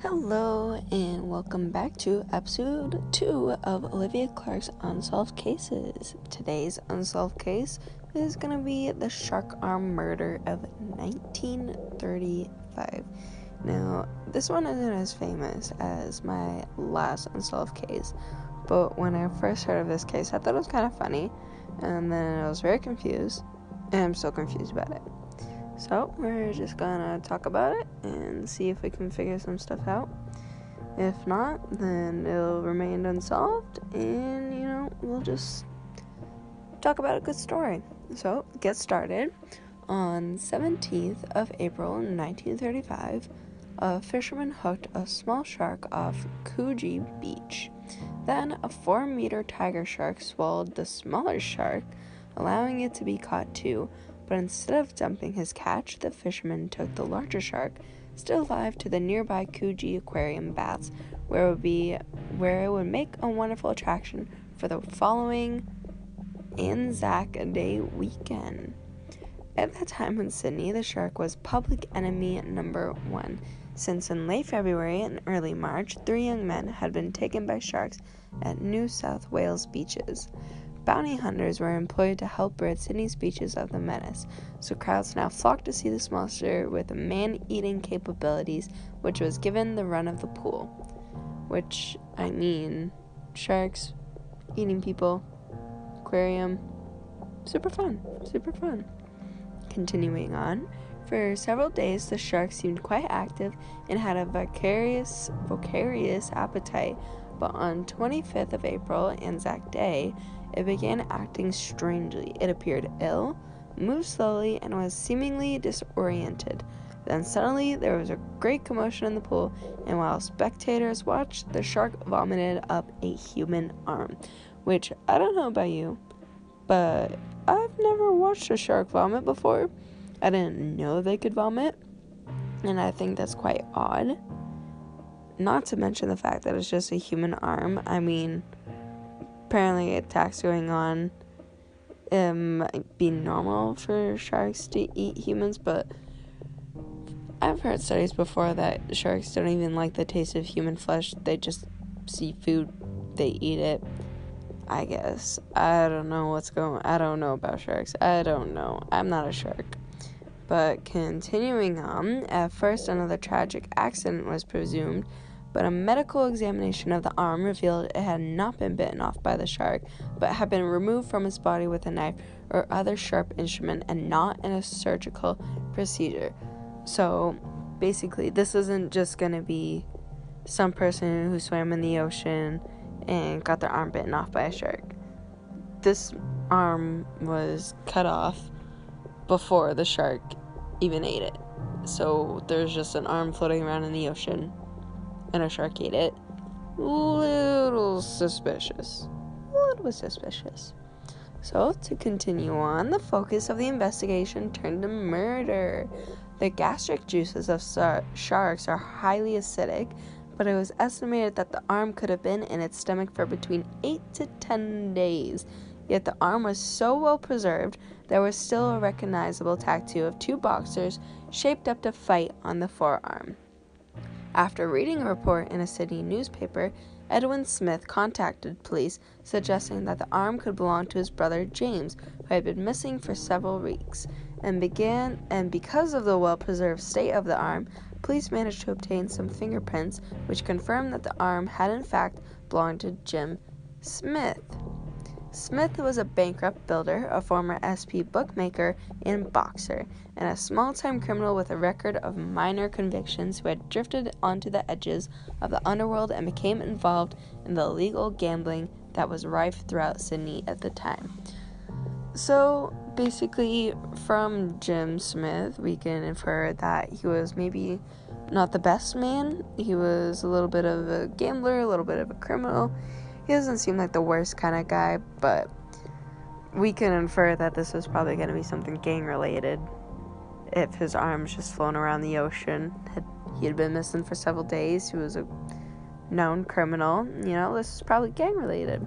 Hello, and welcome back to episode 2 of Olivia Clark's Unsolved Cases. Today's unsolved case is going to be the shark arm murder of 1935. Now, this one isn't as famous as my last unsolved case, but when I first heard of this case, I thought it was kind of funny, and then I was very confused, and I'm still confused about it. So, we're just gonna talk about it and see if we can figure some stuff out. If not, then it'll remain unsolved, and you know, we'll just talk about a good story. So, get started. On 17th of April 1935, a fisherman hooked a small shark off Coogee Beach. Then, a 4 meter tiger shark swallowed the smaller shark, allowing it to be caught too but instead of dumping his catch, the fisherman took the larger shark, still alive, to the nearby Coogee Aquarium baths, where it would be where it would make a wonderful attraction for the following Anzac Day weekend. At that time in Sydney, the shark was public enemy number one, since in late February and early March, three young men had been taken by sharks at New South Wales beaches. Bounty hunters were employed to help rid Sydney's beaches of the menace, so crowds now flocked to see this monster with man eating capabilities, which was given the run of the pool. Which, I mean, sharks eating people, aquarium, super fun, super fun. Continuing on, for several days the shark seemed quite active and had a vicarious, vocarious appetite, but on 25th of April, Anzac Day, it began acting strangely. It appeared ill, moved slowly, and was seemingly disoriented. Then suddenly there was a great commotion in the pool, and while spectators watched, the shark vomited up a human arm. Which I don't know about you, but I've never watched a shark vomit before. I didn't know they could vomit, and I think that's quite odd. Not to mention the fact that it's just a human arm. I mean, apparently attacks going on um might be normal for sharks to eat humans, but I've heard studies before that sharks don't even like the taste of human flesh. They just see food, they eat it. I guess. I don't know what's going I don't know about sharks. I don't know. I'm not a shark. But continuing on, at first another tragic accident was presumed but a medical examination of the arm revealed it had not been bitten off by the shark, but had been removed from its body with a knife or other sharp instrument and not in a surgical procedure. So basically, this isn't just going to be some person who swam in the ocean and got their arm bitten off by a shark. This arm was cut off before the shark even ate it. So there's just an arm floating around in the ocean and a shark ate it. Little suspicious. A little suspicious. So, to continue on, the focus of the investigation turned to murder. The gastric juices of sharks are highly acidic, but it was estimated that the arm could have been in its stomach for between 8 to 10 days. Yet the arm was so well preserved, there was still a recognizable tattoo of two boxers shaped up to fight on the forearm. After reading a report in a city newspaper, Edwin Smith contacted police suggesting that the arm could belong to his brother James, who had been missing for several weeks, and began and because of the well-preserved state of the arm, police managed to obtain some fingerprints which confirmed that the arm had in fact belonged to Jim Smith. Smith was a bankrupt builder, a former SP bookmaker, and boxer, and a small time criminal with a record of minor convictions who had drifted onto the edges of the underworld and became involved in the illegal gambling that was rife throughout Sydney at the time. So, basically, from Jim Smith, we can infer that he was maybe not the best man. He was a little bit of a gambler, a little bit of a criminal he doesn't seem like the worst kind of guy, but we can infer that this was probably going to be something gang related. If his arms just flown around the ocean, had, he had been missing for several days, he was a known criminal, you know, this is probably gang related.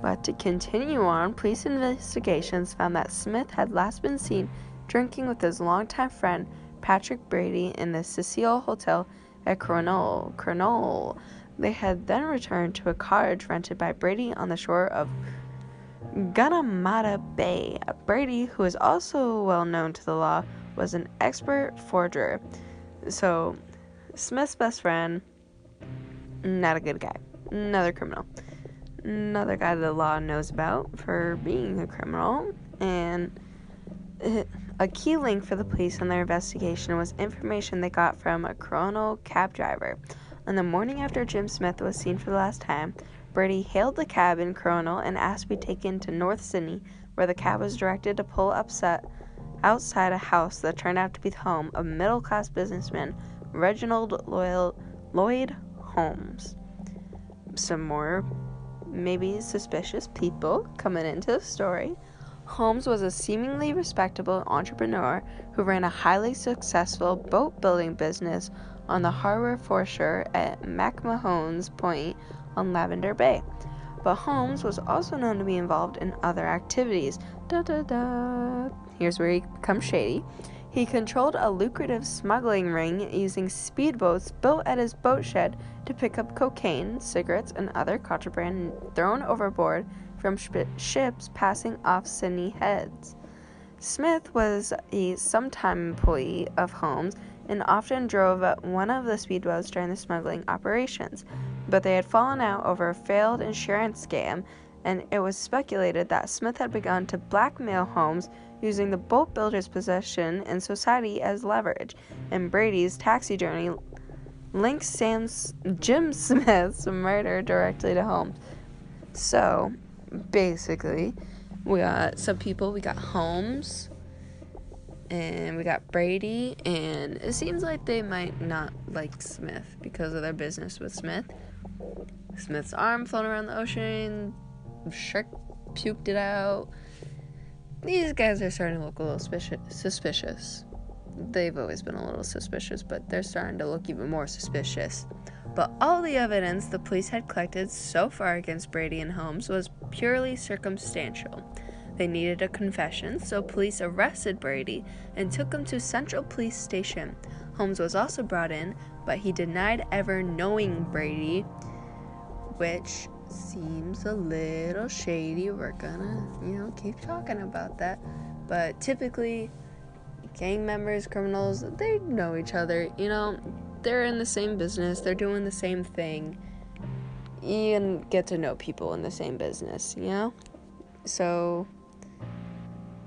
But to continue on, police investigations found that Smith had last been seen drinking with his longtime friend Patrick Brady in the Cecil Hotel at Cronulla. Cronulla. They had then returned to a cottage rented by Brady on the shore of Gunnamatta Bay. Brady, who is also well known to the law, was an expert forger. So, Smith's best friend, not a good guy. Another criminal. Another guy the law knows about for being a criminal. And uh, a key link for the police in their investigation was information they got from a Cronulla cab driver. On the morning after Jim Smith was seen for the last time, Brady hailed the cab in Cronulla and asked to be taken to North Sydney, where the cab was directed to pull up set outside a house that turned out to be the home of middle class businessman Reginald Loyal, Lloyd Holmes. Some more maybe suspicious people coming into the story. Holmes was a seemingly respectable entrepreneur who ran a highly successful boat building business on the harbor foreshore at McMahon's Point on Lavender Bay. But Holmes was also known to be involved in other activities. Da da da. Here's where he becomes shady. He controlled a lucrative smuggling ring using speedboats built at his boat shed to pick up cocaine, cigarettes, and other contraband thrown overboard from sh- ships passing off Sydney Heads. Smith was a sometime employee of Holmes and often drove one of the speedboats during the smuggling operations, but they had fallen out over a failed insurance scam, and it was speculated that Smith had begun to blackmail Holmes using the boat builder's position in society as leverage, and Brady's taxi journey links Sam's Jim Smith's murder directly to Holmes. So, basically, we got some people. We got Holmes, and we got Brady, and it seems like they might not like Smith because of their business with Smith. Smith's arm floating around the ocean. Shark puked it out these guys are starting to look a little suspicious. They've always been a little suspicious, but they're starting to look even more suspicious. But all the evidence the police had collected so far against Brady and Holmes was purely circumstantial. They needed a confession, so police arrested Brady and took him to Central Police Station. Holmes was also brought in, but he denied ever knowing Brady, which seems a little shady. We're gonna, you know, keep talking about that. But typically, gang members, criminals, they know each other. You know, they're in the same business, they're doing the same thing. You get to know people in the same business, you know? So,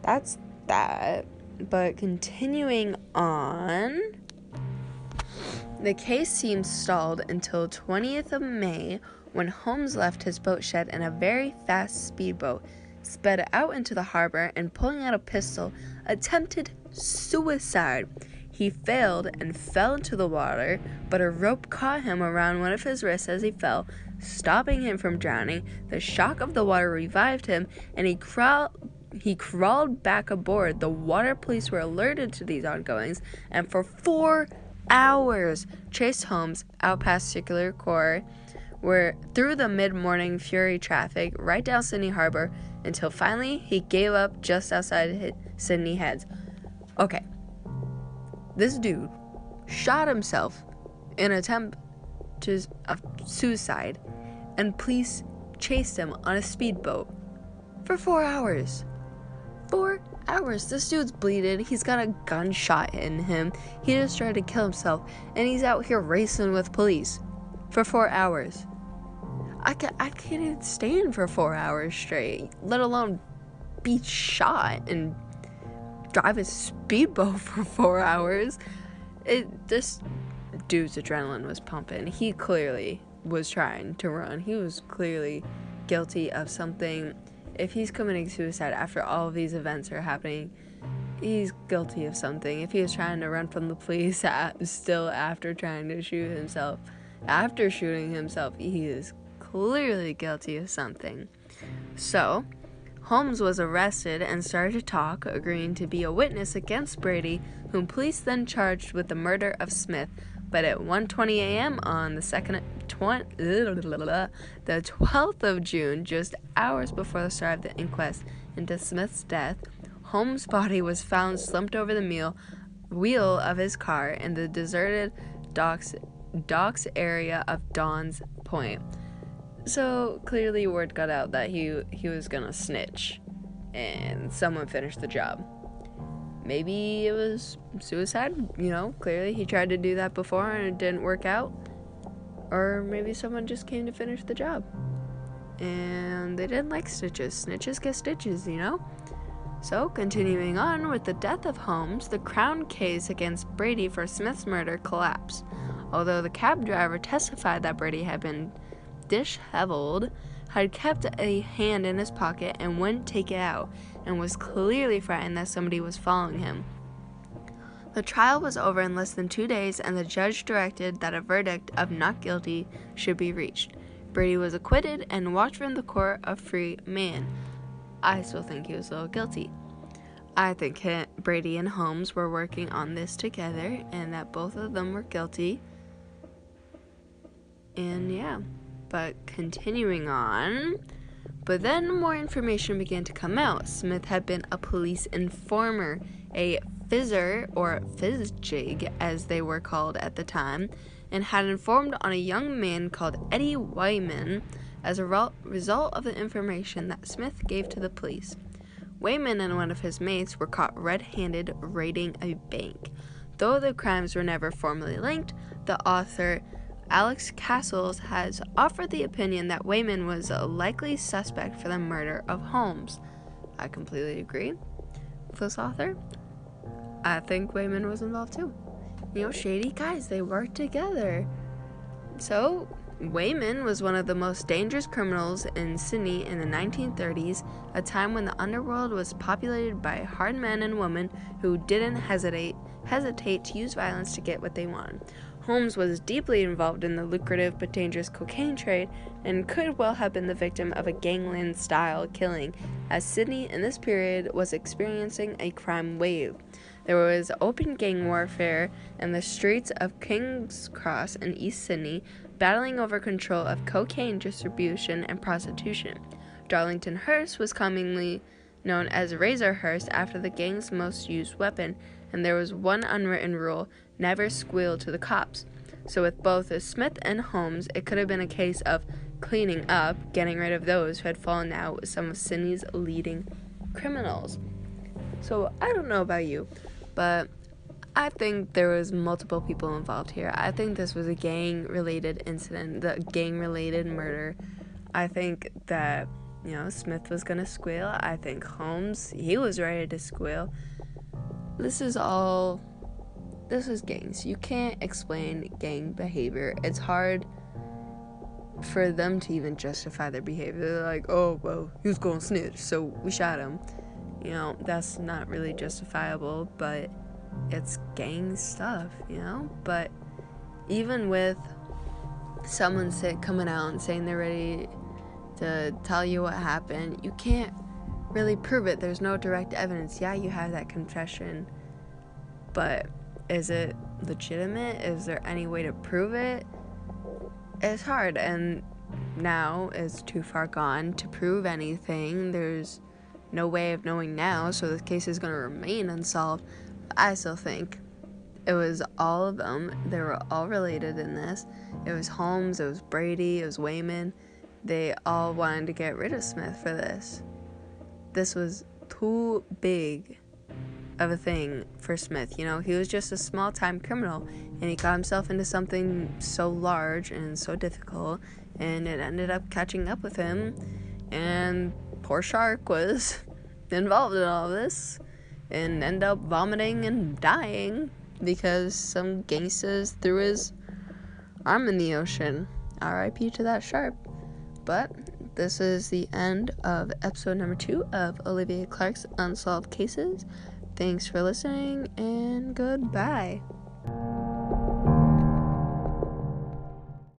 that's that. But continuing on, the case seems stalled until 20th of May when Holmes left his boat shed in a very fast speedboat, sped out into the harbor, and pulling out a pistol, attempted suicide. He failed and fell into the water, but a rope caught him around one of his wrists as he fell, stopping him from drowning. The shock of the water revived him, and he crawled he crawled back aboard. The water police were alerted to these ongoings, and for four hours chased Holmes out past Circular Quay were through the mid morning fury traffic right down Sydney Harbor until finally he gave up just outside Sydney Heads. Okay, this dude shot himself in an attempt to a suicide, and police chased him on a speedboat for four hours. Four hours. This dude's bleeding. He's got a gunshot in him. He just tried to kill himself, and he's out here racing with police for four hours. I, ca- I can't even stand for four hours straight, let alone be shot and drive a speedboat for four hours. It this dude's adrenaline was pumping. He clearly was trying to run. He was clearly guilty of something. If he's committing suicide after all of these events are happening, he's guilty of something. If he was trying to run from the police still after trying to shoot himself, after shooting himself, he is clearly guilty of something. So, Holmes was arrested and started to talk, agreeing to be a witness against Brady, whom police then charged with the murder of Smith. But at 1:20 a.m. on the second the 12th of June, just hours before the start of the inquest into Smith's death, Holmes' body was found slumped over the meal, wheel of his car in the deserted docks docks area of Dawes Point. So clearly, word got out that he he was gonna snitch, and someone finished the job. Maybe it was suicide. You know, clearly he tried to do that before and it didn't work out. Or maybe someone just came to finish the job, and they didn't like stitches. Snitches get stitches, you know. So, continuing on with the death of Holmes, the Crown case against Brady for Smith's murder collapsed. Although the cab driver testified that Brady had been disheveled, had kept a hand in his pocket and wouldn't take it out, and was clearly frightened that somebody was following him. The trial was over in less than two days, and the judge directed that a verdict of not guilty should be reached. Brady was acquitted and walked from the court a free man. I still think he was a little guilty. I think Brady and Holmes were working on this together, and that both of them were guilty. And yeah. But continuing on, but then more information began to come out. Smith had been a police informer, a fizzer, or fizgig as they were called at the time, and had informed on a young man called Eddie Weyman as a re- result of the information that Smith gave to the police. Weyman and one of his mates were caught red handed raiding a bank. Though the crimes were never formally linked, the author Alex Castles has offered the opinion that Weyman was a likely suspect for the murder of Holmes. I completely agree with this author. I think Weyman was involved too. You know, shady guys, they work together. So, Weyman was one of the most dangerous criminals in Sydney in the 1930s, a time when the underworld was populated by hard men and women who didn't hesitate hesitate to use violence to get what they wanted. Holmes was deeply involved in the lucrative but dangerous cocaine trade and could well have been the victim of a gangland style killing, as Sydney in this period was experiencing a crime wave. There was open gang warfare in the streets of King's Cross and East Sydney, battling over control of cocaine distribution and prostitution. Darlingtonhurst was commonly known as Razorhurst after the gang's most used weapon, and there was one unwritten rule never squeal to the cops. So, with both Smith and Holmes, it could have been a case of cleaning up, getting rid of those who had fallen out with some of Sydney's leading criminals. So, I don't know about you, but I think there was multiple people involved here. I think this was a gang-related incident, the gang-related murder. I think that you know Smith was gonna squeal. I think Holmes he was ready to squeal. This is all this is gangs. You can't explain gang behavior. It's hard for them to even justify their behavior. They're like, oh, well, he was going to snitch, so we shot him. You know, that's not really justifiable, but it's gang stuff, you know? But even with someone say, coming out and saying they're ready to tell you what happened, you can't really prove it. There's no direct evidence. Yeah, you have that confession, but is it legitimate? Is there any way to prove it? It's hard, and now is too far gone to prove anything. There's no way of knowing now, so the case is going to remain unsolved. I still think it was all of them. They were all related in this. It was Holmes, it was Brady, it was Weyman. They all wanted to get rid of Smith for this. This was too big of a thing for Smith. You know, he was just a small time criminal and he got himself into something so large and so difficult, and it ended up catching up with him. And poor Shark was involved in all this and ended up vomiting and dying because some gangsters threw his arm in the ocean. RIP to that shark. But this is the end of episode number two of Olivia Clark's Unsolved Cases. Thanks for listening and goodbye.